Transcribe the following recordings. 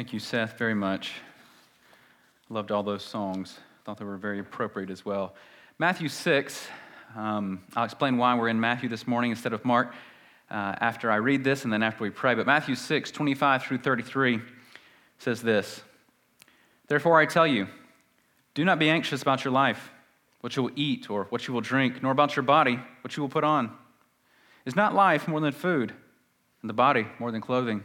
Thank you, Seth, very much. Loved all those songs. Thought they were very appropriate as well. Matthew 6, um, I'll explain why we're in Matthew this morning instead of Mark uh, after I read this and then after we pray. But Matthew 6, 25 through 33 says this Therefore I tell you, do not be anxious about your life, what you will eat or what you will drink, nor about your body, what you will put on. Is not life more than food, and the body more than clothing?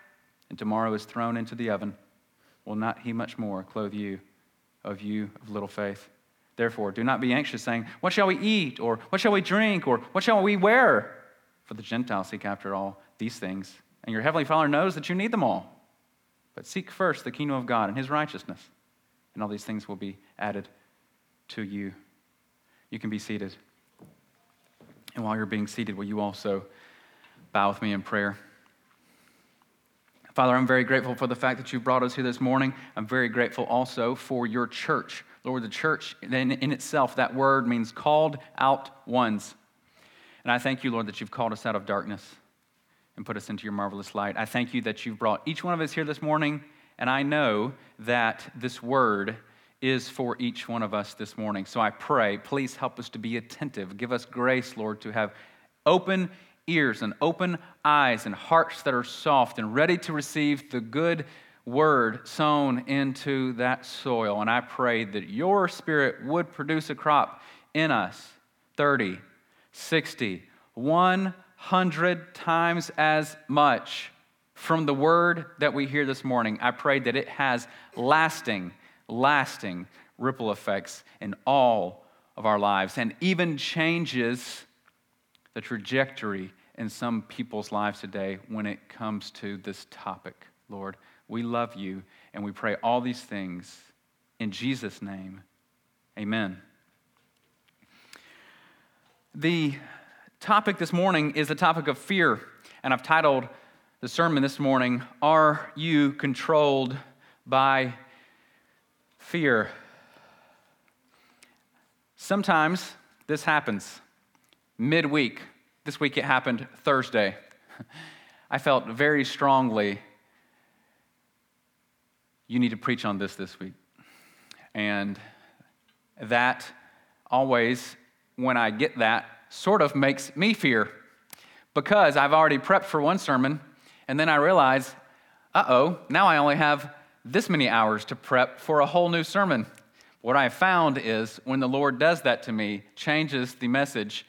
and tomorrow is thrown into the oven, will not he much more clothe you, of you of little faith? Therefore, do not be anxious, saying, What shall we eat? Or what shall we drink? Or what shall we wear? For the Gentiles seek after all these things, and your heavenly Father knows that you need them all. But seek first the kingdom of God and his righteousness, and all these things will be added to you. You can be seated. And while you're being seated, will you also bow with me in prayer? Father, I'm very grateful for the fact that you brought us here this morning. I'm very grateful also for your church. Lord, the church in, in itself, that word means called out ones. And I thank you, Lord, that you've called us out of darkness and put us into your marvelous light. I thank you that you've brought each one of us here this morning, and I know that this word is for each one of us this morning. So I pray, please help us to be attentive. Give us grace, Lord, to have open ears and open eyes and hearts that are soft and ready to receive the good word sown into that soil. And I pray that your spirit would produce a crop in us 30, 60, 100 times as much from the word that we hear this morning. I pray that it has lasting, lasting ripple effects in all of our lives and even changes the trajectory in some people's lives today when it comes to this topic, Lord. We love you and we pray all these things in Jesus' name. Amen. The topic this morning is the topic of fear, and I've titled the sermon this morning, Are You Controlled by Fear? Sometimes this happens midweek this week it happened Thursday. I felt very strongly you need to preach on this this week. And that always, when I get that, sort of makes me fear because I've already prepped for one sermon and then I realize, uh oh, now I only have this many hours to prep for a whole new sermon. What I found is when the Lord does that to me, changes the message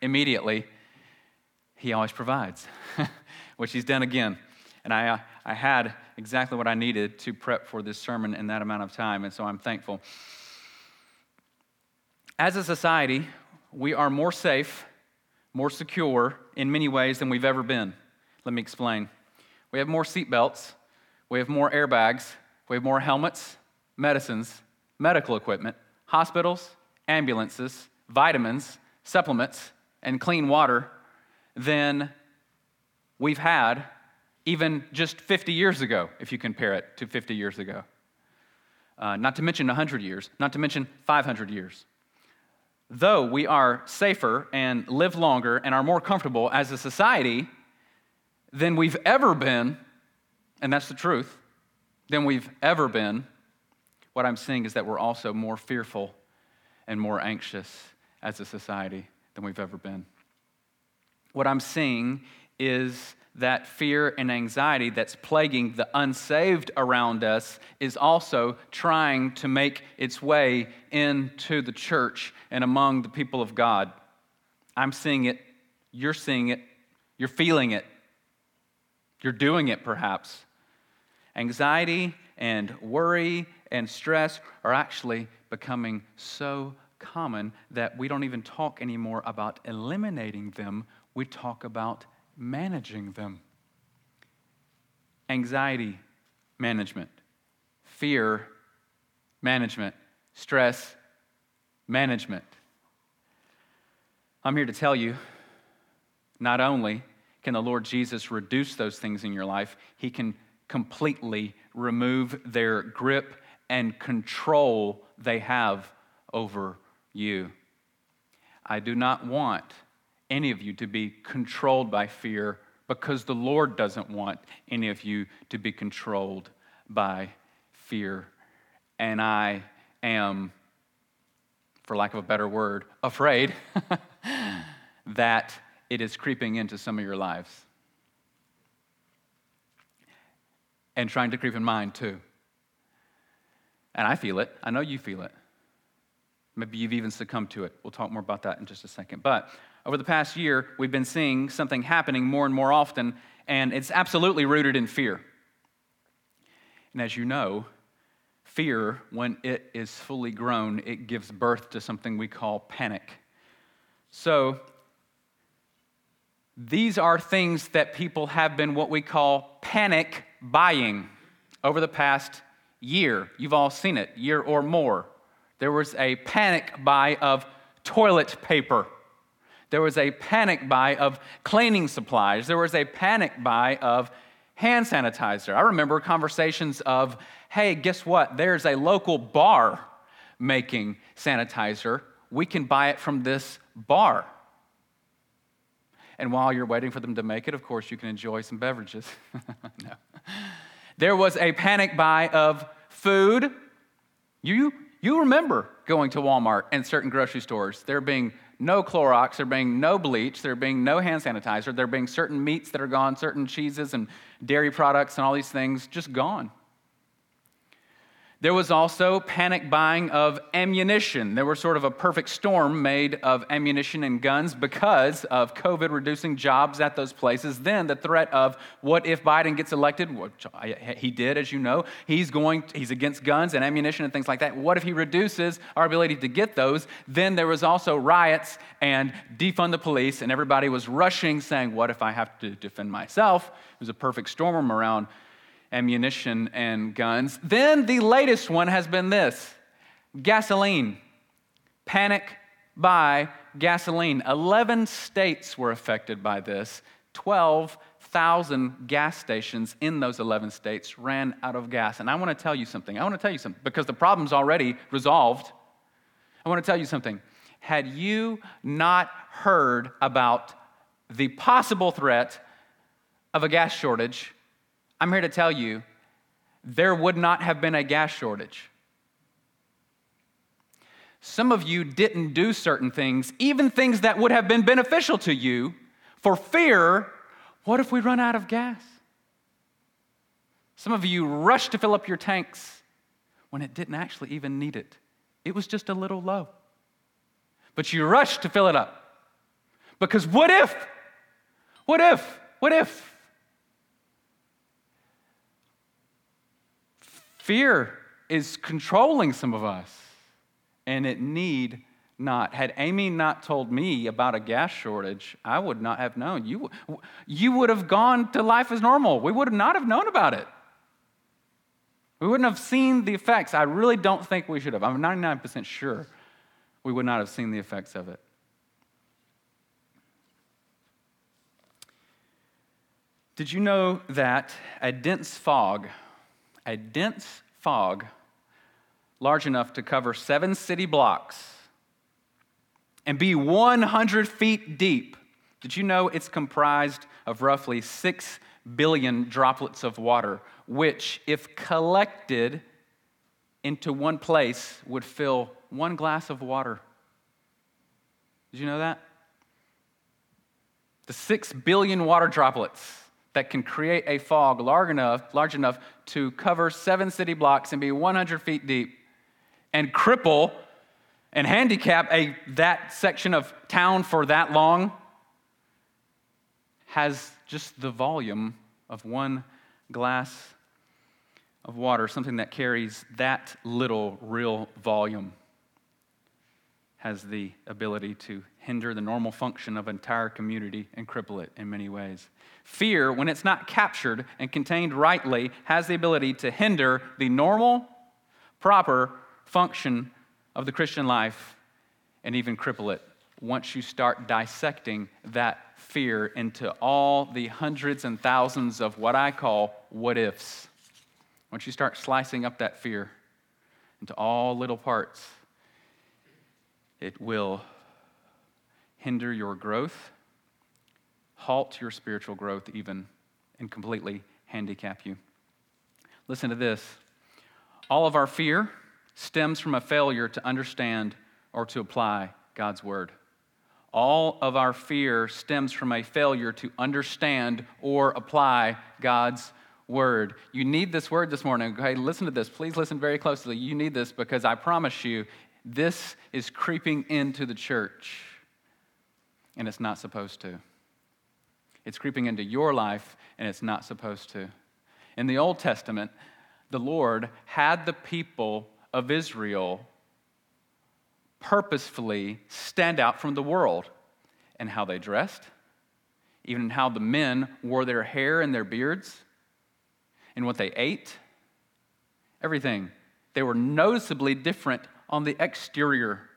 immediately, he always provides, which He's done again. And I, uh, I had exactly what I needed to prep for this sermon in that amount of time, and so I'm thankful. As a society, we are more safe, more secure in many ways than we've ever been. Let me explain. We have more seatbelts, we have more airbags, we have more helmets, medicines, medical equipment, hospitals, ambulances, vitamins, supplements, and clean water than we've had even just 50 years ago, if you compare it to 50 years ago. Uh, not to mention 100 years, not to mention 500 years. Though we are safer and live longer and are more comfortable as a society than we've ever been, and that's the truth, than we've ever been, what I'm seeing is that we're also more fearful and more anxious as a society than we've ever been what I'm seeing is that fear and anxiety that's plaguing the unsaved around us is also trying to make its way into the church and among the people of God. I'm seeing it, you're seeing it, you're feeling it, you're doing it perhaps. Anxiety and worry and stress are actually becoming so common that we don't even talk anymore about eliminating them we talk about managing them. Anxiety, management, fear management, stress management. I'm here to tell you not only can the Lord Jesus reduce those things in your life, He can completely remove their grip and control they have over you. I do not want any of you to be controlled by fear because the Lord doesn't want any of you to be controlled by fear. And I am, for lack of a better word, afraid that it is creeping into some of your lives. And trying to creep in mine too. And I feel it. I know you feel it. Maybe you've even succumbed to it. We'll talk more about that in just a second. But over the past year, we've been seeing something happening more and more often, and it's absolutely rooted in fear. And as you know, fear, when it is fully grown, it gives birth to something we call panic. So, these are things that people have been what we call panic buying over the past year. You've all seen it, year or more. There was a panic buy of toilet paper. There was a panic buy of cleaning supplies. There was a panic buy of hand sanitizer. I remember conversations of, hey, guess what? There's a local bar making sanitizer. We can buy it from this bar. And while you're waiting for them to make it, of course, you can enjoy some beverages. no. There was a panic buy of food. You, you remember going to Walmart and certain grocery stores, there being no Clorox, there being no bleach, there being no hand sanitizer, there being certain meats that are gone, certain cheeses and dairy products and all these things just gone. There was also panic buying of ammunition. There was sort of a perfect storm made of ammunition and guns because of COVID reducing jobs at those places. Then the threat of what if Biden gets elected, which he did, as you know, he's going, he's against guns and ammunition and things like that. What if he reduces our ability to get those? Then there was also riots and defund the police, and everybody was rushing, saying, "What if I have to defend myself?" It was a perfect storm around ammunition and guns. Then the latest one has been this gasoline. Panic buy gasoline. 11 states were affected by this. 12,000 gas stations in those 11 states ran out of gas. And I want to tell you something. I want to tell you something because the problem's already resolved. I want to tell you something. Had you not heard about the possible threat of a gas shortage, I'm here to tell you there would not have been a gas shortage. Some of you didn't do certain things, even things that would have been beneficial to you, for fear what if we run out of gas? Some of you rushed to fill up your tanks when it didn't actually even need it. It was just a little low. But you rushed to fill it up. Because what if? What if? What if? Fear is controlling some of us, and it need not. Had Amy not told me about a gas shortage, I would not have known. You, you would have gone to life as normal. We would not have known about it. We wouldn't have seen the effects. I really don't think we should have. I'm 99% sure we would not have seen the effects of it. Did you know that a dense fog a dense fog large enough to cover seven city blocks and be 100 feet deep. Did you know it's comprised of roughly 6 billion droplets of water, which, if collected into one place, would fill one glass of water? Did you know that? The 6 billion water droplets that can create a fog large enough, large enough to cover seven city blocks and be 100 feet deep and cripple and handicap a, that section of town for that long has just the volume of one glass of water, something that carries that little real volume, has the ability to hinder the normal function of an entire community and cripple it in many ways. Fear, when it's not captured and contained rightly, has the ability to hinder the normal, proper function of the Christian life and even cripple it once you start dissecting that fear into all the hundreds and thousands of what I call what ifs. Once you start slicing up that fear into all little parts, it will hinder your growth, halt your spiritual growth, even, and completely handicap you. Listen to this all of our fear stems from a failure to understand or to apply God's word. All of our fear stems from a failure to understand or apply God's word. You need this word this morning. Okay, listen to this. Please listen very closely. You need this because I promise you, this is creeping into the church, and it's not supposed to. It's creeping into your life, and it's not supposed to. In the Old Testament, the Lord had the people of Israel purposefully stand out from the world in how they dressed, even in how the men wore their hair and their beards, and what they ate, everything. They were noticeably different on the exterior.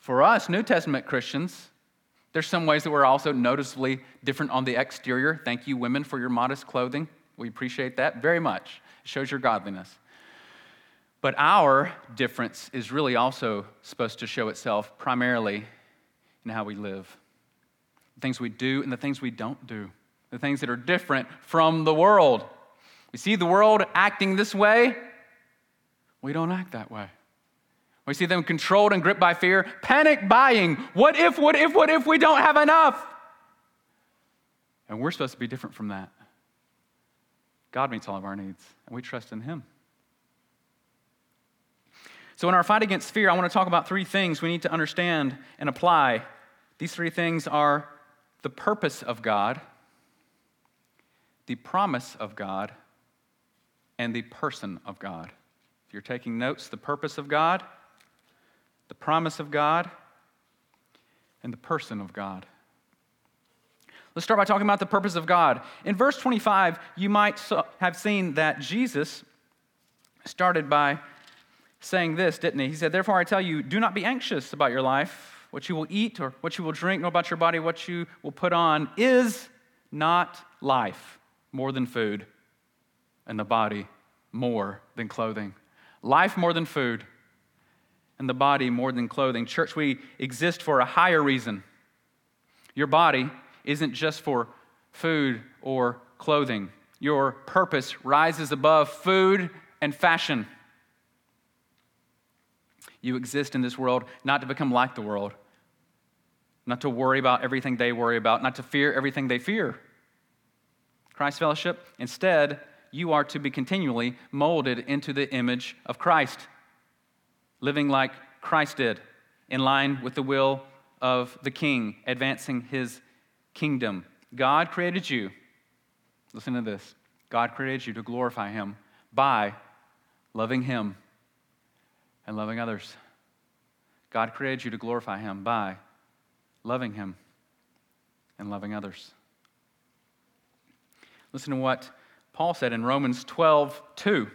For us, New Testament Christians, there's some ways that we're also noticeably different on the exterior. Thank you, women, for your modest clothing. We appreciate that very much. It shows your godliness. But our difference is really also supposed to show itself primarily in how we live the things we do and the things we don't do, the things that are different from the world. We see the world acting this way, we don't act that way. We see them controlled and gripped by fear, panic buying. What if, what if, what if we don't have enough? And we're supposed to be different from that. God meets all of our needs, and we trust in Him. So, in our fight against fear, I want to talk about three things we need to understand and apply. These three things are the purpose of God, the promise of God, and the person of God. If you're taking notes, the purpose of God, the promise of God, and the person of God. Let's start by talking about the purpose of God. In verse 25, you might have seen that Jesus started by saying this, didn't he? He said, Therefore, I tell you, do not be anxious about your life, what you will eat or what you will drink, nor about your body, what you will put on. Is not life more than food, and the body more than clothing? Life more than food, and the body more than clothing. Church, we exist for a higher reason. Your body isn't just for food or clothing. Your purpose rises above food and fashion. You exist in this world not to become like the world, not to worry about everything they worry about, not to fear everything they fear. Christ Fellowship, instead, you are to be continually molded into the image of Christ, living like Christ did, in line with the will of the King, advancing his kingdom. God created you. Listen to this God created you to glorify him by loving him and loving others. God created you to glorify Him by loving Him and loving others. Listen to what Paul said in Romans 12, 2.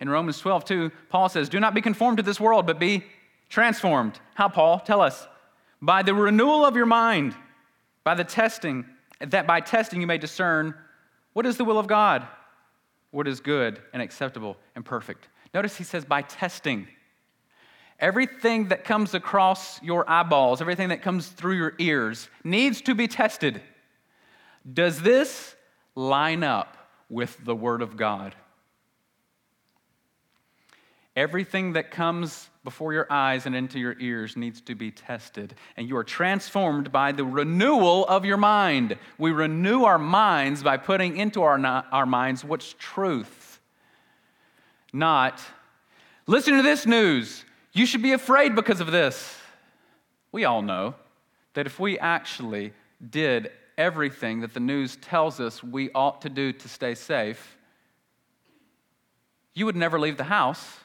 In Romans 12, 2, Paul says, Do not be conformed to this world, but be transformed. How, Paul? Tell us. By the renewal of your mind, by the testing, that by testing you may discern what is the will of God, what is good and acceptable and perfect. Notice he says, by testing. Everything that comes across your eyeballs, everything that comes through your ears, needs to be tested. Does this line up with the Word of God? Everything that comes before your eyes and into your ears needs to be tested. And you are transformed by the renewal of your mind. We renew our minds by putting into our, our minds what's truth, not listen to this news. You should be afraid because of this. We all know that if we actually did everything that the news tells us we ought to do to stay safe, you would never leave the house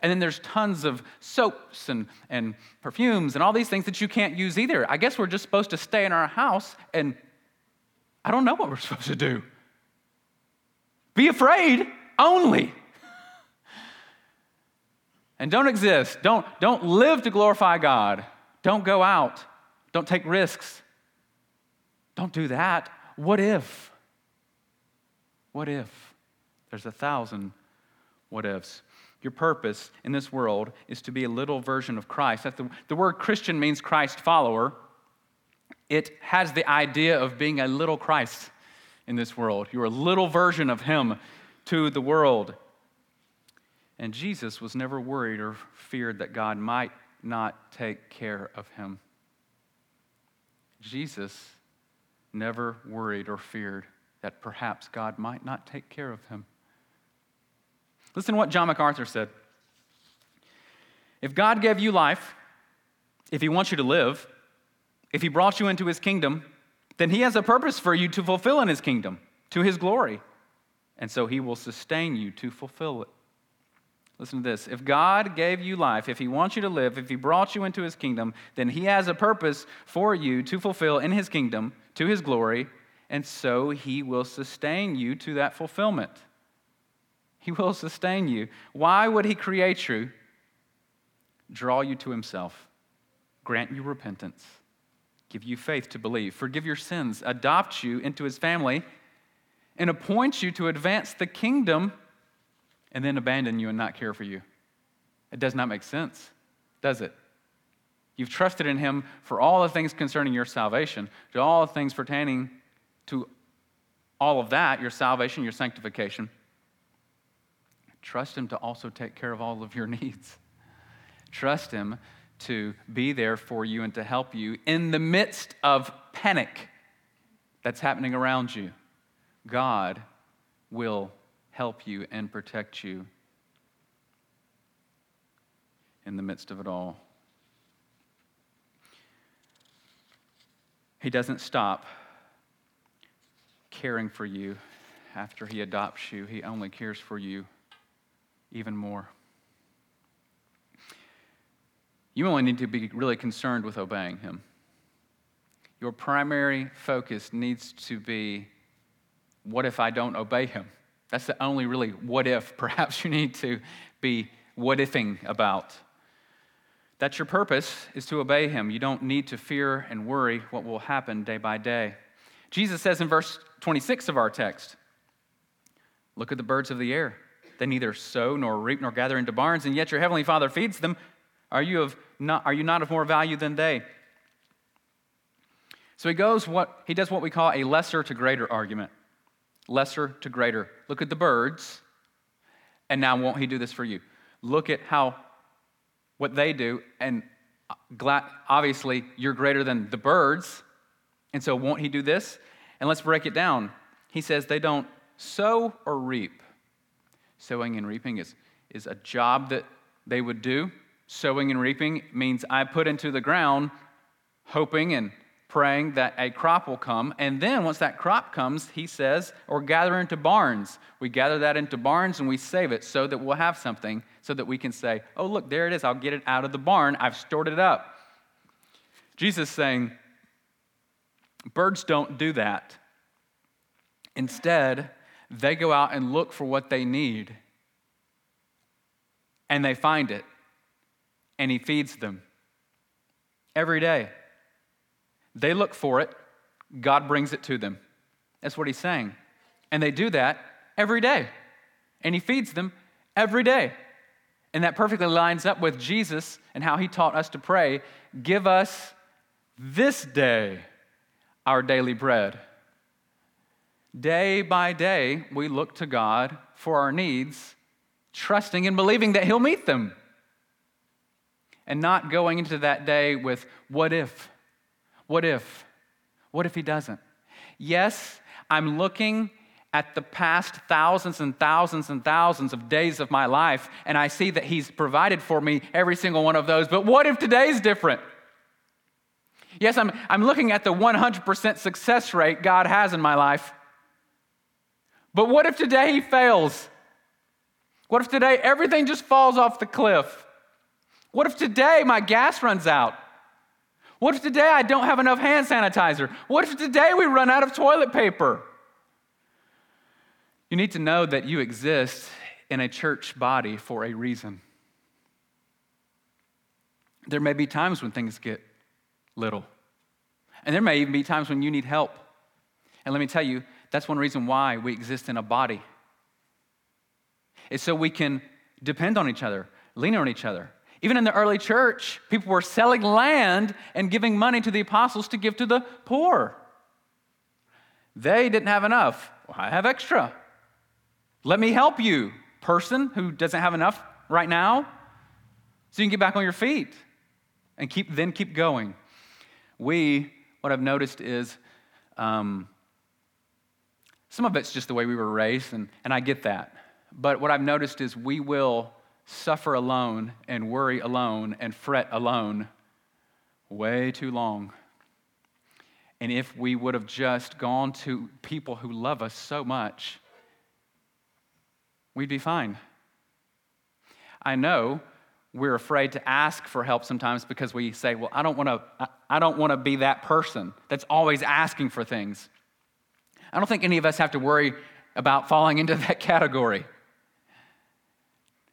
And then there's tons of soaps and, and perfumes and all these things that you can't use either. I guess we're just supposed to stay in our house and I don't know what we're supposed to do. Be afraid only. and don't exist. Don't, don't live to glorify God. Don't go out. Don't take risks. Don't do that. What if? What if? There's a thousand what ifs. Your purpose in this world is to be a little version of Christ. The, the word Christian means Christ follower. It has the idea of being a little Christ in this world. You're a little version of Him to the world. And Jesus was never worried or feared that God might not take care of him. Jesus never worried or feared that perhaps God might not take care of him. Listen to what John MacArthur said. If God gave you life, if He wants you to live, if He brought you into His kingdom, then He has a purpose for you to fulfill in His kingdom, to His glory. And so He will sustain you to fulfill it. Listen to this. If God gave you life, if He wants you to live, if He brought you into His kingdom, then He has a purpose for you to fulfill in His kingdom, to His glory, and so He will sustain you to that fulfillment. He will sustain you. Why would He create you? Draw you to Himself, grant you repentance, give you faith to believe, forgive your sins, adopt you into His family, and appoint you to advance the kingdom, and then abandon you and not care for you. It does not make sense, does it? You've trusted in Him for all the things concerning your salvation, to all the things pertaining to all of that, your salvation, your sanctification. Trust Him to also take care of all of your needs. Trust Him to be there for you and to help you in the midst of panic that's happening around you. God will help you and protect you in the midst of it all. He doesn't stop caring for you after He adopts you, He only cares for you even more. You only need to be really concerned with obeying him. Your primary focus needs to be what if I don't obey him? That's the only really what if perhaps you need to be what ifing about. That's your purpose, is to obey him. You don't need to fear and worry what will happen day by day. Jesus says in verse 26 of our text Look at the birds of the air. They neither sow nor reap nor gather into barns, and yet your heavenly Father feeds them. Are you, of not, are you not of more value than they? So he goes what he does what we call a lesser to greater argument. Lesser to greater. Look at the birds, and now won't he do this for you? Look at how what they do, and uh, glad, obviously you're greater than the birds, and so won't he do this? And let's break it down. He says they don't sow or reap. Sowing and reaping is, is a job that they would do. Sowing and reaping means I put into the ground hoping and praying that a crop will come. And then once that crop comes, he says, or gather into barns. We gather that into barns and we save it so that we'll have something so that we can say, oh, look, there it is. I'll get it out of the barn. I've stored it up. Jesus saying, birds don't do that. Instead, they go out and look for what they need, and they find it, and He feeds them every day. They look for it, God brings it to them. That's what He's saying. And they do that every day, and He feeds them every day. And that perfectly lines up with Jesus and how He taught us to pray Give us this day our daily bread. Day by day, we look to God for our needs, trusting and believing that He'll meet them. And not going into that day with, what if? What if? What if He doesn't? Yes, I'm looking at the past thousands and thousands and thousands of days of my life, and I see that He's provided for me every single one of those. But what if today's different? Yes, I'm, I'm looking at the 100% success rate God has in my life. But what if today he fails? What if today everything just falls off the cliff? What if today my gas runs out? What if today I don't have enough hand sanitizer? What if today we run out of toilet paper? You need to know that you exist in a church body for a reason. There may be times when things get little, and there may even be times when you need help. And let me tell you, that's one reason why we exist in a body. It's so we can depend on each other, lean on each other. Even in the early church, people were selling land and giving money to the apostles to give to the poor. They didn't have enough. Well, I have extra. Let me help you, person who doesn't have enough right now, so you can get back on your feet and keep, then keep going. We, what I've noticed is um, some of it's just the way we were raised, and, and I get that. But what I've noticed is we will suffer alone and worry alone and fret alone way too long. And if we would have just gone to people who love us so much, we'd be fine. I know we're afraid to ask for help sometimes because we say, well, I don't want to I don't want to be that person that's always asking for things. I don't think any of us have to worry about falling into that category.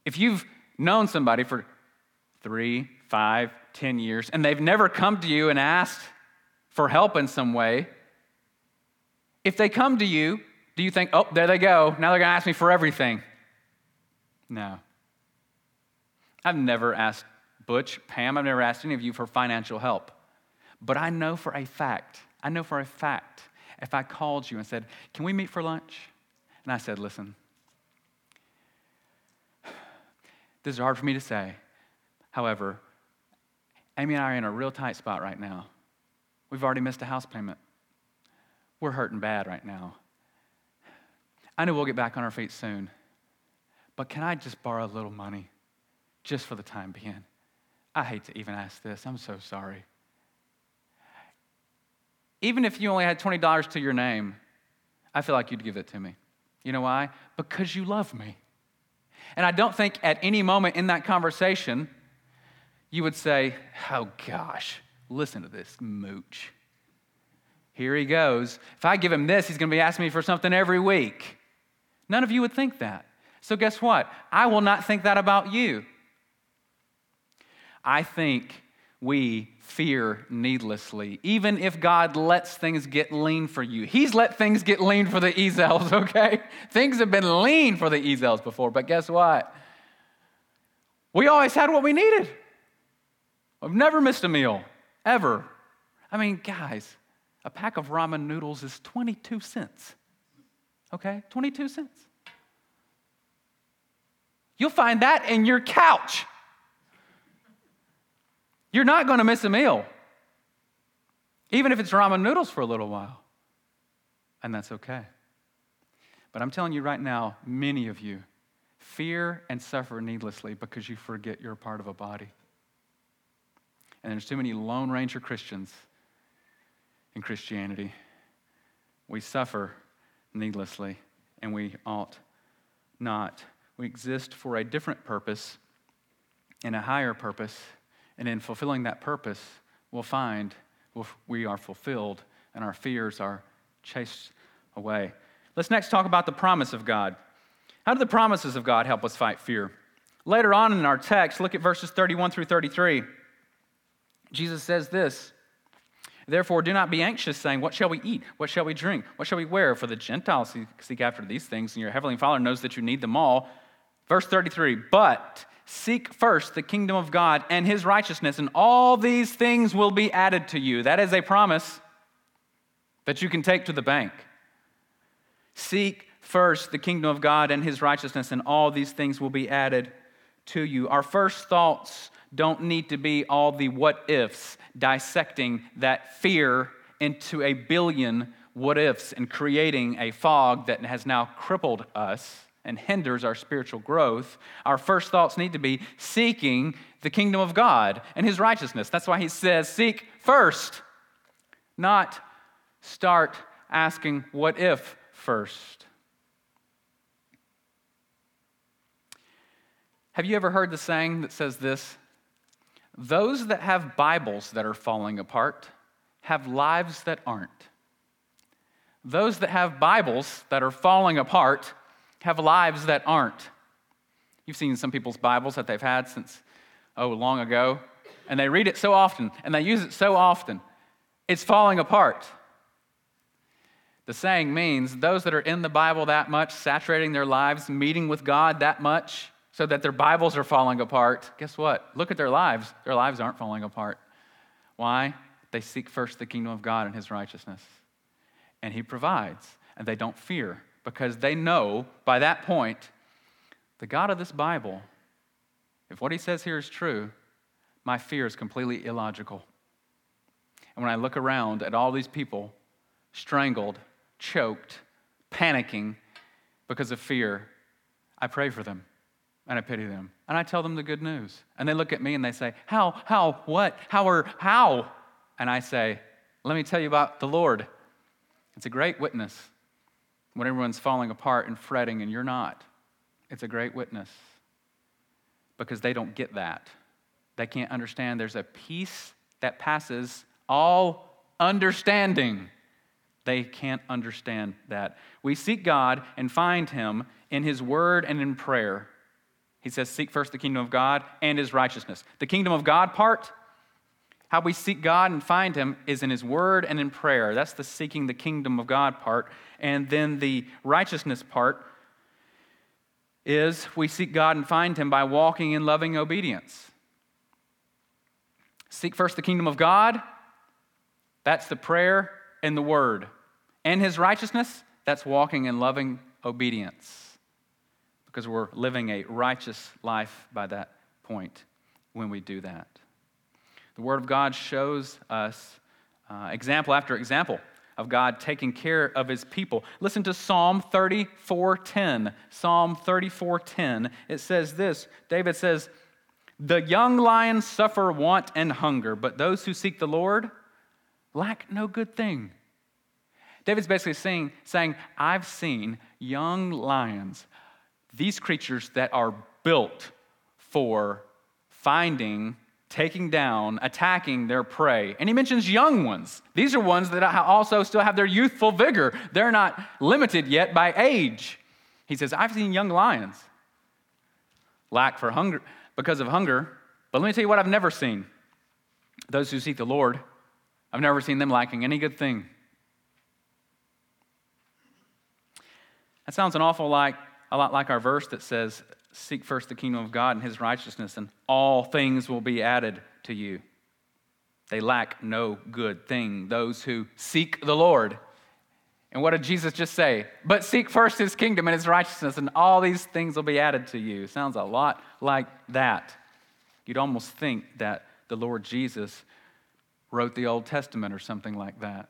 If you've known somebody for three, five, ten years, and they've never come to you and asked for help in some way, if they come to you, do you think, oh, there they go, now they're going to ask me for everything? No. I've never asked Butch, Pam, I've never asked any of you for financial help. But I know for a fact, I know for a fact, if I called you and said, Can we meet for lunch? And I said, Listen, this is hard for me to say. However, Amy and I are in a real tight spot right now. We've already missed a house payment. We're hurting bad right now. I know we'll get back on our feet soon, but can I just borrow a little money? just for the time being. I hate to even ask this. I'm so sorry. Even if you only had $20 to your name, I feel like you'd give it to me. You know why? Because you love me. And I don't think at any moment in that conversation you would say, Oh gosh, listen to this mooch. Here he goes. If I give him this, he's going to be asking me for something every week. None of you would think that. So, guess what? I will not think that about you. I think we fear needlessly, even if God lets things get lean for you. He's let things get lean for the Ezels, okay? Things have been lean for the Ezels before, but guess what? We always had what we needed. I've never missed a meal, ever. I mean, guys, a pack of ramen noodles is 22 cents, okay? 22 cents. You'll find that in your couch. You're not going to miss a meal, even if it's ramen noodles for a little while. And that's okay. But I'm telling you right now, many of you fear and suffer needlessly because you forget you're part of a body. And there's too many Lone Ranger Christians in Christianity. We suffer needlessly, and we ought not. We exist for a different purpose and a higher purpose and in fulfilling that purpose, we'll find we are fulfilled and our fears are chased away. Let's next talk about the promise of God. How do the promises of God help us fight fear? Later on in our text, look at verses 31 through 33. Jesus says this Therefore, do not be anxious, saying, What shall we eat? What shall we drink? What shall we wear? For the Gentiles seek after these things, and your heavenly Father knows that you need them all. Verse 33 But Seek first the kingdom of God and his righteousness, and all these things will be added to you. That is a promise that you can take to the bank. Seek first the kingdom of God and his righteousness, and all these things will be added to you. Our first thoughts don't need to be all the what ifs, dissecting that fear into a billion what ifs and creating a fog that has now crippled us and hinders our spiritual growth, our first thoughts need to be seeking the kingdom of God and his righteousness. That's why he says, Seek first, not start asking, What if first? Have you ever heard the saying that says this? Those that have Bibles that are falling apart have lives that aren't. Those that have Bibles that are falling apart have lives that aren't. You've seen some people's Bibles that they've had since, oh, long ago, and they read it so often and they use it so often, it's falling apart. The saying means those that are in the Bible that much, saturating their lives, meeting with God that much, so that their Bibles are falling apart, guess what? Look at their lives. Their lives aren't falling apart. Why? They seek first the kingdom of God and his righteousness. And he provides, and they don't fear because they know by that point the God of this Bible, if what he says here is true, my fear is completely illogical. And when I look around at all these people strangled, choked, panicking because of fear, I pray for them and I pity them. And I tell them the good news. And they look at me and they say, How, how, what, how, or how? And I say, Let me tell you about the Lord. It's a great witness when everyone's falling apart and fretting and you're not. It's a great witness because they don't get that. They can't understand there's a peace that passes all understanding. They can't understand that. We seek God and find Him in His Word and in prayer. He says, Seek first the kingdom of God and His righteousness. The kingdom of God part, how we seek God and find Him, is in His Word and in prayer. That's the seeking the kingdom of God part. And then the righteousness part is we seek God and find Him by walking in loving obedience. Seek first the kingdom of God, that's the prayer and the word. And His righteousness, that's walking in loving obedience because we're living a righteous life by that point when we do that. The Word of God shows us uh, example after example of God taking care of his people. Listen to Psalm 34:10. Psalm 34:10. It says this. David says, "The young lions suffer want and hunger, but those who seek the Lord lack no good thing." David's basically saying, saying I've seen young lions these creatures that are built for finding, taking down, attacking their prey. And he mentions young ones. These are ones that also still have their youthful vigor. They're not limited yet by age. He says, I've seen young lions lack for hunger because of hunger. But let me tell you what I've never seen. Those who seek the Lord, I've never seen them lacking any good thing. That sounds an awful like a lot like our verse that says, Seek first the kingdom of God and his righteousness, and all things will be added to you. They lack no good thing, those who seek the Lord. And what did Jesus just say? But seek first his kingdom and his righteousness, and all these things will be added to you. Sounds a lot like that. You'd almost think that the Lord Jesus wrote the Old Testament or something like that.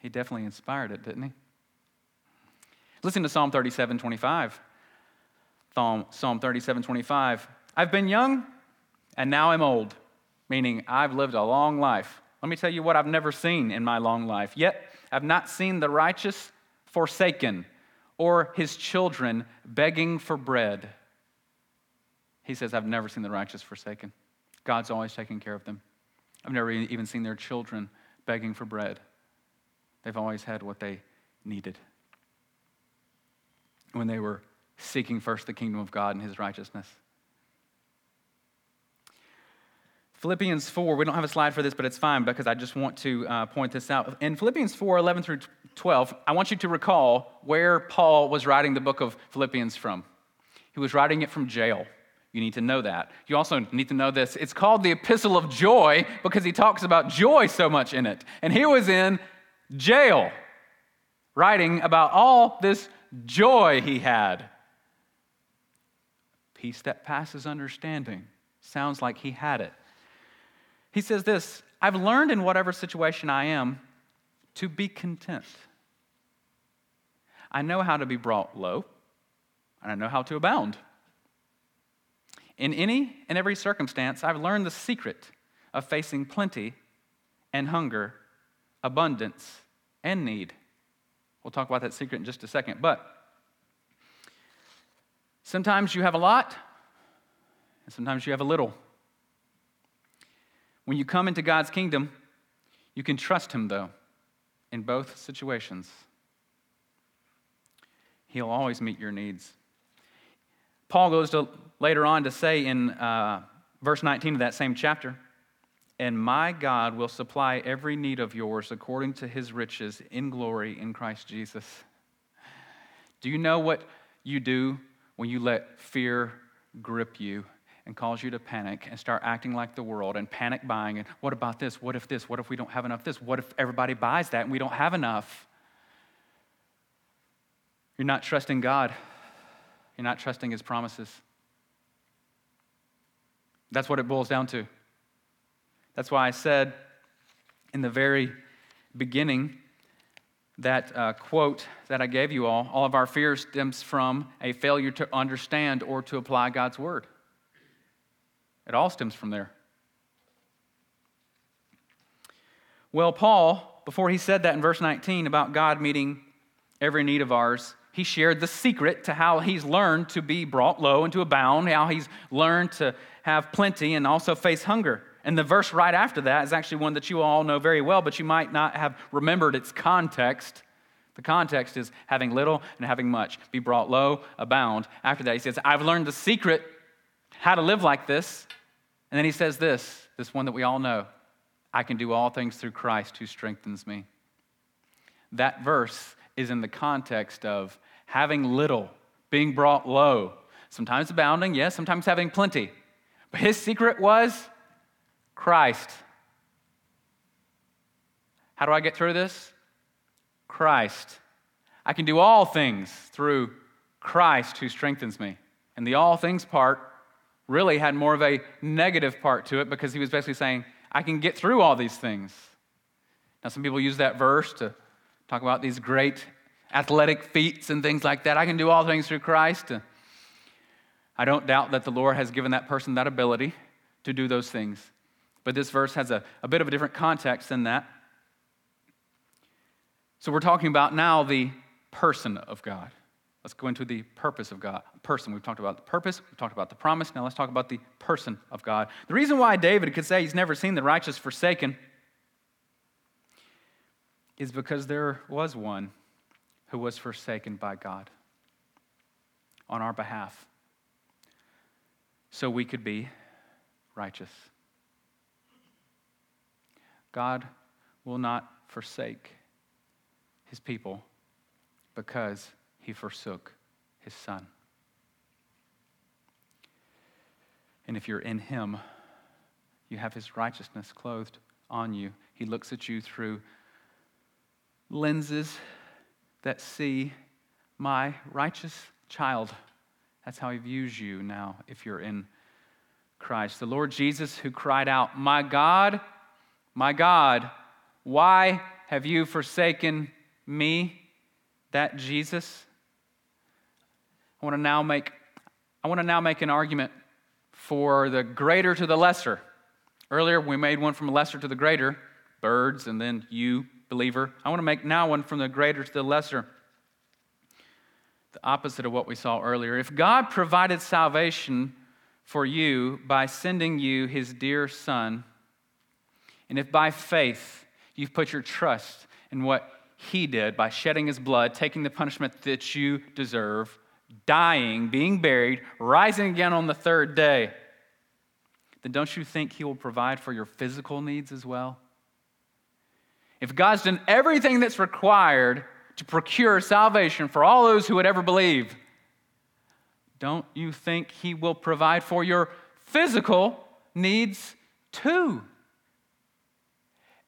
He definitely inspired it, didn't he? Listen to Psalm 37 25. Psalm 37 25. I've been young and now I'm old, meaning I've lived a long life. Let me tell you what I've never seen in my long life. Yet I've not seen the righteous forsaken or his children begging for bread. He says, I've never seen the righteous forsaken. God's always taking care of them. I've never even seen their children begging for bread. They've always had what they needed when they were seeking first the kingdom of God and his righteousness. Philippians 4, we don't have a slide for this, but it's fine because I just want to uh, point this out. In Philippians 4, 11 through 12, I want you to recall where Paul was writing the book of Philippians from. He was writing it from jail. You need to know that. You also need to know this. It's called the Epistle of Joy because he talks about joy so much in it. And he was in jail writing about all this joy he had. Peace that passes understanding. Sounds like he had it. He says this I've learned in whatever situation I am to be content. I know how to be brought low, and I know how to abound. In any and every circumstance, I've learned the secret of facing plenty and hunger, abundance and need. We'll talk about that secret in just a second. But sometimes you have a lot, and sometimes you have a little. When you come into God's kingdom, you can trust Him, though, in both situations. He'll always meet your needs. Paul goes to later on to say in uh, verse 19 of that same chapter, and my God will supply every need of yours according to his riches in glory in Christ Jesus. Do you know what you do when you let fear grip you and cause you to panic and start acting like the world and panic buying and what about this? What if this? What if we don't have enough this? What if everybody buys that and we don't have enough? You're not trusting God. You're not trusting his promises. That's what it boils down to. That's why I said in the very beginning that uh, quote that I gave you all all of our fear stems from a failure to understand or to apply God's word. It all stems from there. Well, Paul, before he said that in verse 19 about God meeting every need of ours, he shared the secret to how he's learned to be brought low and to abound, how he's learned to have plenty and also face hunger. And the verse right after that is actually one that you all know very well, but you might not have remembered its context. The context is having little and having much. Be brought low, abound. After that, he says, I've learned the secret how to live like this. And then he says this, this one that we all know I can do all things through Christ who strengthens me. That verse is in the context of having little, being brought low, sometimes abounding, yes, sometimes having plenty. But his secret was Christ. How do I get through this? Christ. I can do all things through Christ who strengthens me. And the all things part really had more of a negative part to it because he was basically saying, I can get through all these things. Now, some people use that verse to talk about these great athletic feats and things like that. I can do all things through Christ. I don't doubt that the Lord has given that person that ability to do those things. But this verse has a, a bit of a different context than that. So we're talking about now the person of God. Let's go into the purpose of God. Person. We've talked about the purpose, we've talked about the promise. Now let's talk about the person of God. The reason why David could say he's never seen the righteous forsaken is because there was one who was forsaken by God on our behalf so we could be righteous. God will not forsake his people because he forsook his son. And if you're in him, you have his righteousness clothed on you. He looks at you through lenses that see my righteous child. That's how he views you now if you're in Christ. The Lord Jesus, who cried out, My God, my God, why have you forsaken me? That Jesus. I want to now make I want to now make an argument for the greater to the lesser. Earlier we made one from the lesser to the greater, birds, and then you, believer. I want to make now one from the greater to the lesser. The opposite of what we saw earlier. If God provided salvation for you by sending you his dear son, and if by faith you've put your trust in what he did by shedding his blood, taking the punishment that you deserve, dying, being buried, rising again on the third day, then don't you think he will provide for your physical needs as well? If God's done everything that's required to procure salvation for all those who would ever believe, don't you think He will provide for your physical needs too?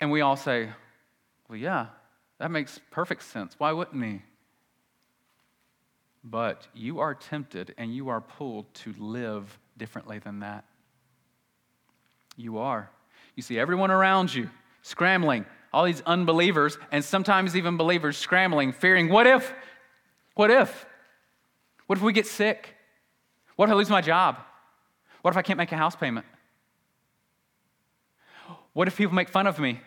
And we all say, well, yeah, that makes perfect sense. Why wouldn't He? But you are tempted and you are pulled to live differently than that. You are. You see everyone around you scrambling, all these unbelievers, and sometimes even believers scrambling, fearing, what if? What if? What if we get sick? What if I lose my job? What if I can't make a house payment? What if people make fun of me?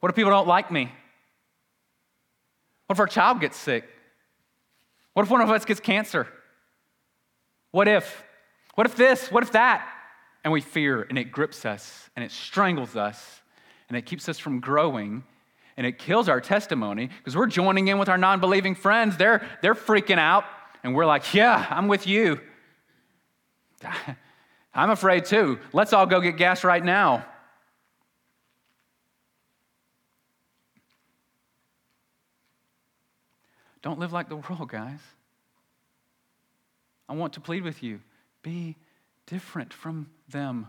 What if people don't like me? What if our child gets sick? What if one of us gets cancer? What if? What if this? What if that? And we fear, and it grips us, and it strangles us, and it keeps us from growing, and it kills our testimony because we're joining in with our non believing friends. They're, they're freaking out, and we're like, Yeah, I'm with you. I'm afraid too. Let's all go get gas right now. Don't live like the world, guys. I want to plead with you be different from them.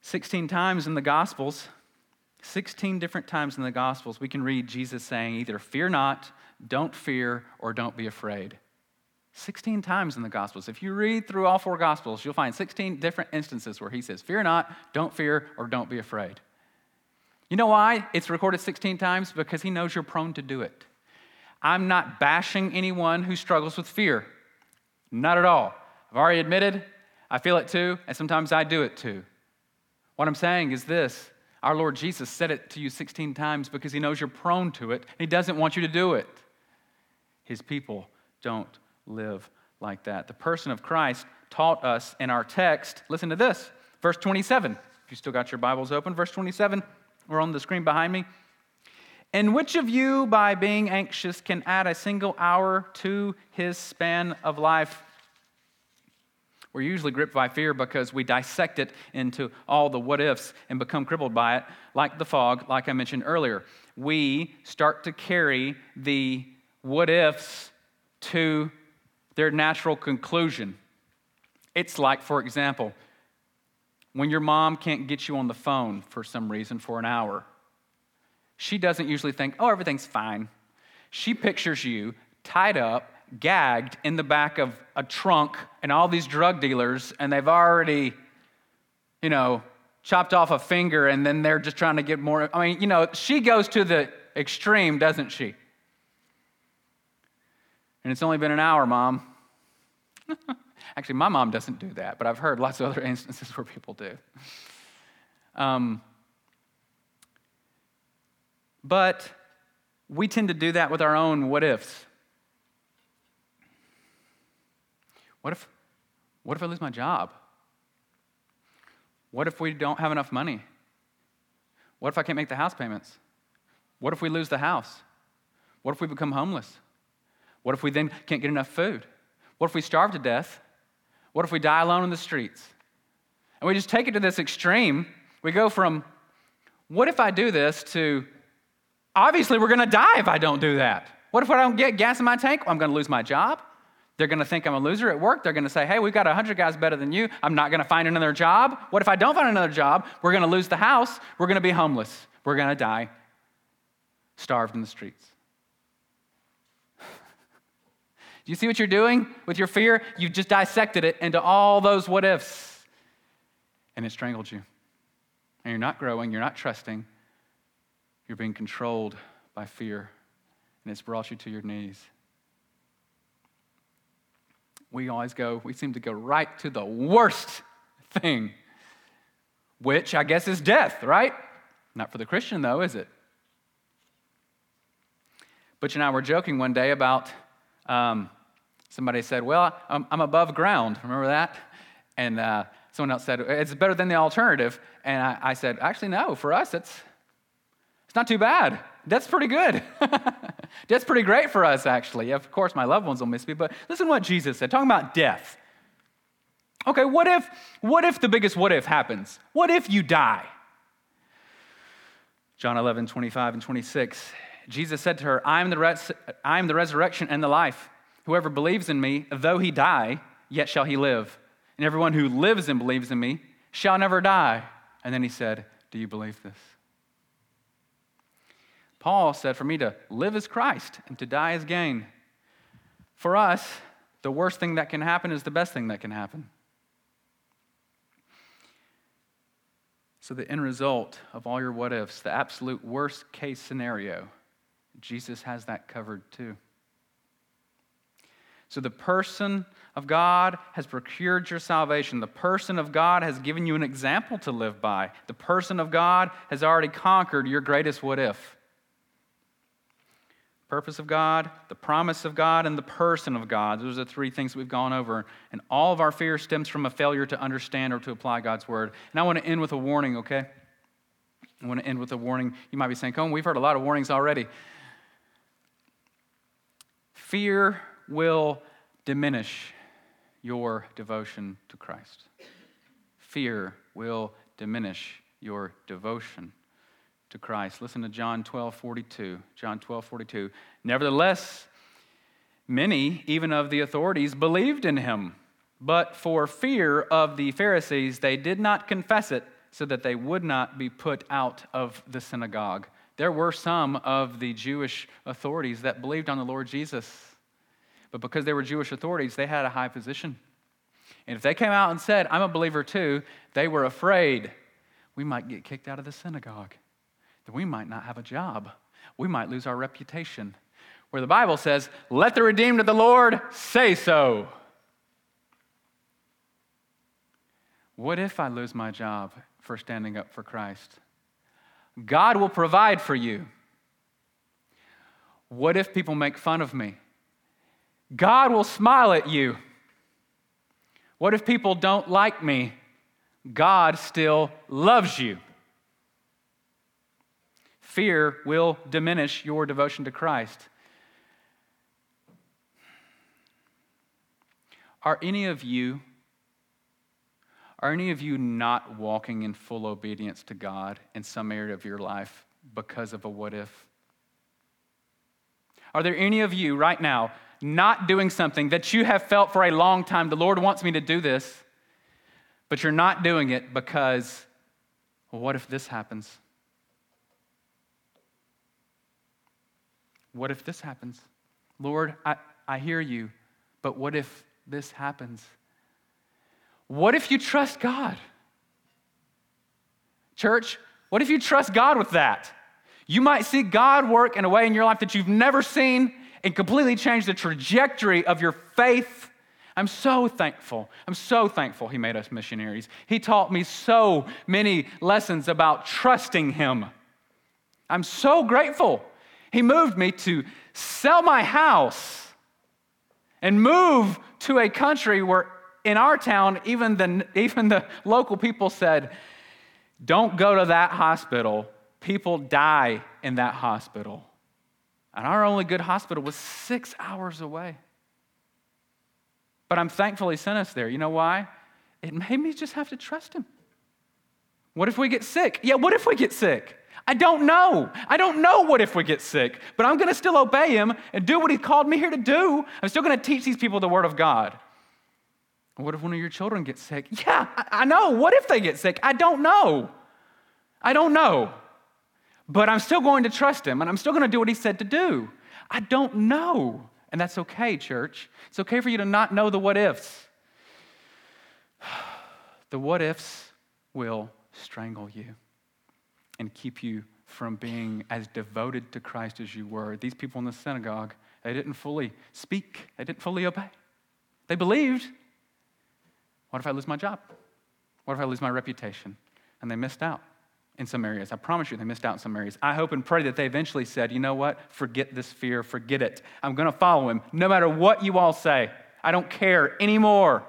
16 times in the Gospels, 16 different times in the Gospels, we can read Jesus saying either fear not, don't fear, or don't be afraid. 16 times in the Gospels. If you read through all four Gospels, you'll find 16 different instances where he says, Fear not, don't fear, or don't be afraid. You know why it's recorded 16 times? Because he knows you're prone to do it. I'm not bashing anyone who struggles with fear. Not at all. I've already admitted I feel it too, and sometimes I do it too. What I'm saying is this our Lord Jesus said it to you 16 times because he knows you're prone to it. And he doesn't want you to do it. His people don't live like that. The person of Christ taught us in our text, listen to this, verse 27. If you still got your Bibles open, verse 27, we're on the screen behind me. And which of you, by being anxious, can add a single hour to his span of life? We're usually gripped by fear because we dissect it into all the what ifs and become crippled by it, like the fog, like I mentioned earlier. We start to carry the what ifs to their natural conclusion. It's like, for example, when your mom can't get you on the phone for some reason for an hour she doesn't usually think, oh, everything's fine. She pictures you tied up, gagged in the back of a trunk, and all these drug dealers, and they've already, you know, chopped off a finger, and then they're just trying to get more. I mean, you know, she goes to the extreme, doesn't she? And it's only been an hour, mom. Actually, my mom doesn't do that, but I've heard lots of other instances where people do. Um, but we tend to do that with our own what ifs. What if, what if I lose my job? What if we don't have enough money? What if I can't make the house payments? What if we lose the house? What if we become homeless? What if we then can't get enough food? What if we starve to death? What if we die alone in the streets? And we just take it to this extreme. We go from, what if I do this, to, Obviously, we're going to die if I don't do that. What if I don't get gas in my tank? I'm going to lose my job. They're going to think I'm a loser at work. They're going to say, hey, we've got 100 guys better than you. I'm not going to find another job. What if I don't find another job? We're going to lose the house. We're going to be homeless. We're going to die starved in the streets. Do you see what you're doing with your fear? You've just dissected it into all those what ifs, and it strangled you. And you're not growing, you're not trusting, you're being controlled by fear, and it's brought you to your knees. We always go, we seem to go right to the worst thing, which I guess is death, right? Not for the Christian, though, is it? Butch and I were joking one day about um, somebody said, Well, I'm, I'm, above ground. Remember that? And uh, someone else said, It's better than the alternative. And I, I said, Actually, no, for us, it's, it's not too bad. That's pretty good. That's pretty great for us, actually. Of course, my loved ones will miss me, but listen to what Jesus said, talking about death. Okay, what if, what if the biggest what if happens? What if you die? John 11, 25 and 26. Jesus said to her, I am the, res- I am the resurrection and the life. Whoever believes in me, though he die, yet shall he live. And everyone who lives and believes in me shall never die. And then he said, Do you believe this? Paul said, For me to live is Christ and to die is gain. For us, the worst thing that can happen is the best thing that can happen. So, the end result of all your what ifs, the absolute worst case scenario, Jesus has that covered too. So, the person of God has procured your salvation. The person of God has given you an example to live by. The person of God has already conquered your greatest what if. purpose of God, the promise of God, and the person of God. Those are the three things we've gone over. And all of our fear stems from a failure to understand or to apply God's word. And I want to end with a warning, okay? I want to end with a warning. You might be saying, Come, we've heard a lot of warnings already. Fear will diminish your devotion to Christ. Fear will diminish your devotion to Christ. Listen to John 12, 42. John 12, 42. Nevertheless, many, even of the authorities, believed in him. But for fear of the Pharisees, they did not confess it so that they would not be put out of the synagogue. There were some of the Jewish authorities that believed on the Lord Jesus. But because they were Jewish authorities, they had a high position. And if they came out and said, I'm a believer too, they were afraid we might get kicked out of the synagogue that we might not have a job. We might lose our reputation. Where the Bible says, Let the redeemed of the Lord say so. What if I lose my job for standing up for Christ? God will provide for you. What if people make fun of me? God will smile at you. What if people don't like me? God still loves you. Fear will diminish your devotion to Christ. Are any of you are any of you not walking in full obedience to God in some area of your life because of a what if? Are there any of you right now not doing something that you have felt for a long time, the Lord wants me to do this, but you're not doing it because, well, what if this happens? What if this happens? Lord, I, I hear you, but what if this happens? What if you trust God? Church, what if you trust God with that? You might see God work in a way in your life that you've never seen and completely change the trajectory of your faith. I'm so thankful. I'm so thankful He made us missionaries. He taught me so many lessons about trusting Him. I'm so grateful he moved me to sell my house and move to a country where, in our town, even the, even the local people said, Don't go to that hospital. People die in that hospital. And our only good hospital was six hours away. But I'm thankful he sent us there. You know why? It made me just have to trust him. What if we get sick? Yeah, what if we get sick? I don't know. I don't know what if we get sick, but I'm going to still obey him and do what he called me here to do. I'm still going to teach these people the word of God. What if one of your children gets sick? Yeah, I, know. What if they get sick? I don't know. I don't know. But I'm still going to trust him and I'm still going to do what he said to do. I don't know. And that's okay, church. It's okay for you to not know the what ifs. The what ifs will strangle you and keep you from being as devoted to Christ as you were. These people in the synagogue, they didn't fully speak, they didn't fully obey. They believed. What if I lose my job? What if I lose my reputation? And they missed out in some areas. I promise you, they missed out in some areas. I hope and pray that they eventually said, you know what? Forget this fear, forget it. I'm going to follow him no matter what you all say. I don't care anymore.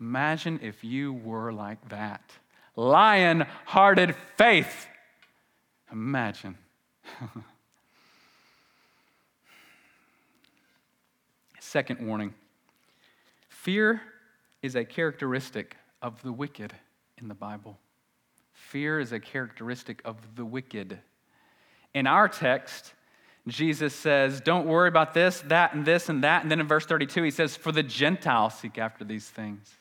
Imagine if you were like that lion hearted faith. Imagine. Second warning fear is a characteristic of the wicked in the Bible. Fear is a characteristic of the wicked. In our text, Jesus says, Don't worry about this, that, and this, and that. And then in verse 32, he says, For the Gentiles seek after these things.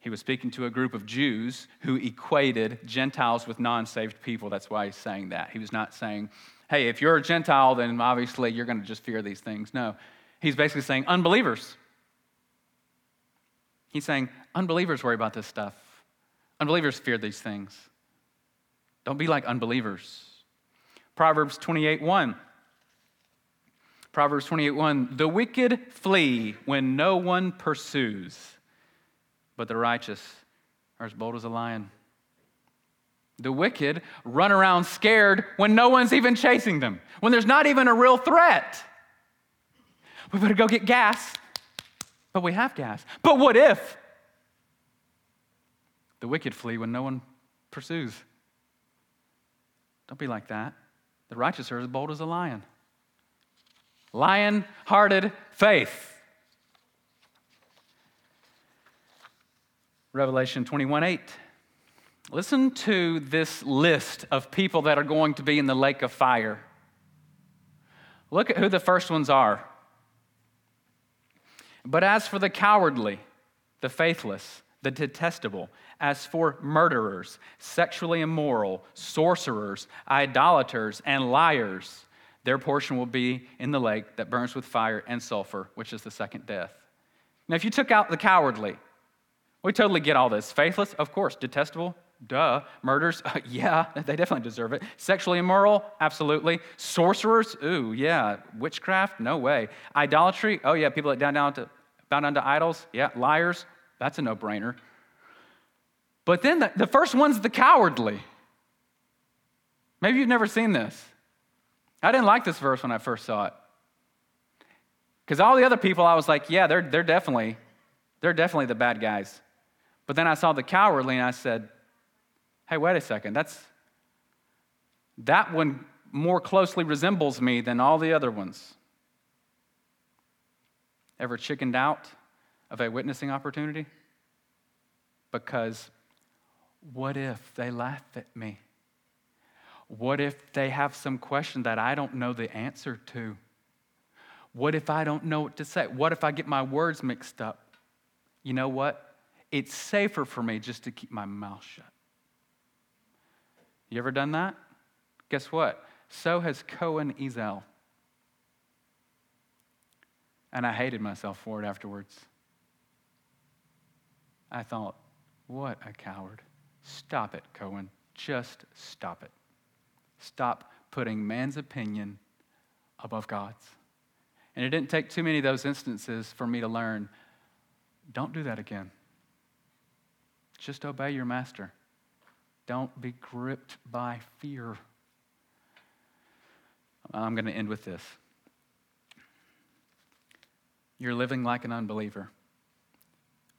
He was speaking to a group of Jews who equated Gentiles with non saved people. That's why he's saying that. He was not saying, hey, if you're a Gentile, then obviously you're going to just fear these things. No. He's basically saying, unbelievers. He's saying, unbelievers worry about this stuff. Unbelievers fear these things. Don't be like unbelievers. Proverbs 28 1. Proverbs 28 1. The wicked flee when no one pursues but the righteous are as bold as a lion. The wicked run around scared when no one's even chasing them, when there's not even a real threat. We better go get gas. But we have gas. But what if? The wicked flee when no one pursues. Don't be like that. The righteous are as bold as a lion. Lion hearted faith. Revelation 21 8. Listen to this list of people that are going to be in the lake of fire. Look at who the first ones are. But as for the cowardly, the faithless, the detestable, as for murderers, sexually immoral, sorcerers, idolaters, and liars, their portion will be in the lake that burns with fire and sulfur, which is the second death. Now, if you took out the cowardly, we totally get all this. Faithless, of course. Detestable, duh. Murders, uh, yeah, they definitely deserve it. Sexually immoral, absolutely. Sorcerers, ooh, yeah. Witchcraft, no way. Idolatry, oh yeah, people that down down to bow down to idols, yeah. Liars, that's a no-brainer. But then the, the first one's the cowardly. Maybe you've never seen this. I didn't like this verse when I first saw it. Because all the other people, I was like, yeah, they're, they're definitely, they're definitely the bad guys. But then I saw the cowardly and I said, hey, wait a second, that's that one more closely resembles me than all the other ones. Ever chickened out of a witnessing opportunity? Because what if they laugh at me? What if they have some question that I don't know the answer to? What if I don't know what to say? What if I get my words mixed up? You know what? It's safer for me just to keep my mouth shut. You ever done that? Guess what? So has Cohen Ezel. And I hated myself for it afterwards. I thought, what a coward. Stop it, Cohen. Just stop it. Stop putting man's opinion above God's. And it didn't take too many of those instances for me to learn don't do that again. Just obey your master. Don't be gripped by fear. I'm going to end with this. You're living like an unbeliever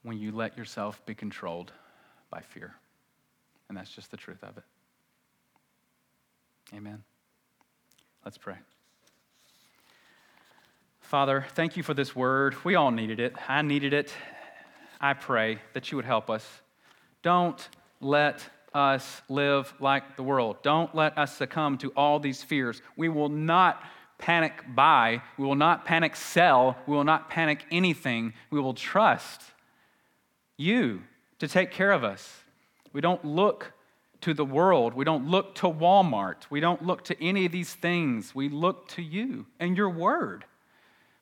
when you let yourself be controlled by fear. And that's just the truth of it. Amen. Let's pray. Father, thank you for this word. We all needed it. I needed it. I pray that you would help us. Don't let us live like the world. Don't let us succumb to all these fears. We will not panic buy, we will not panic sell, we will not panic anything. We will trust you to take care of us. We don't look to the world. We don't look to Walmart. We don't look to any of these things. We look to you and your word.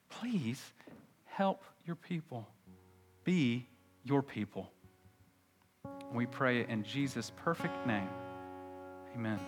Please help your people. Be your people. We pray in Jesus' perfect name. Amen.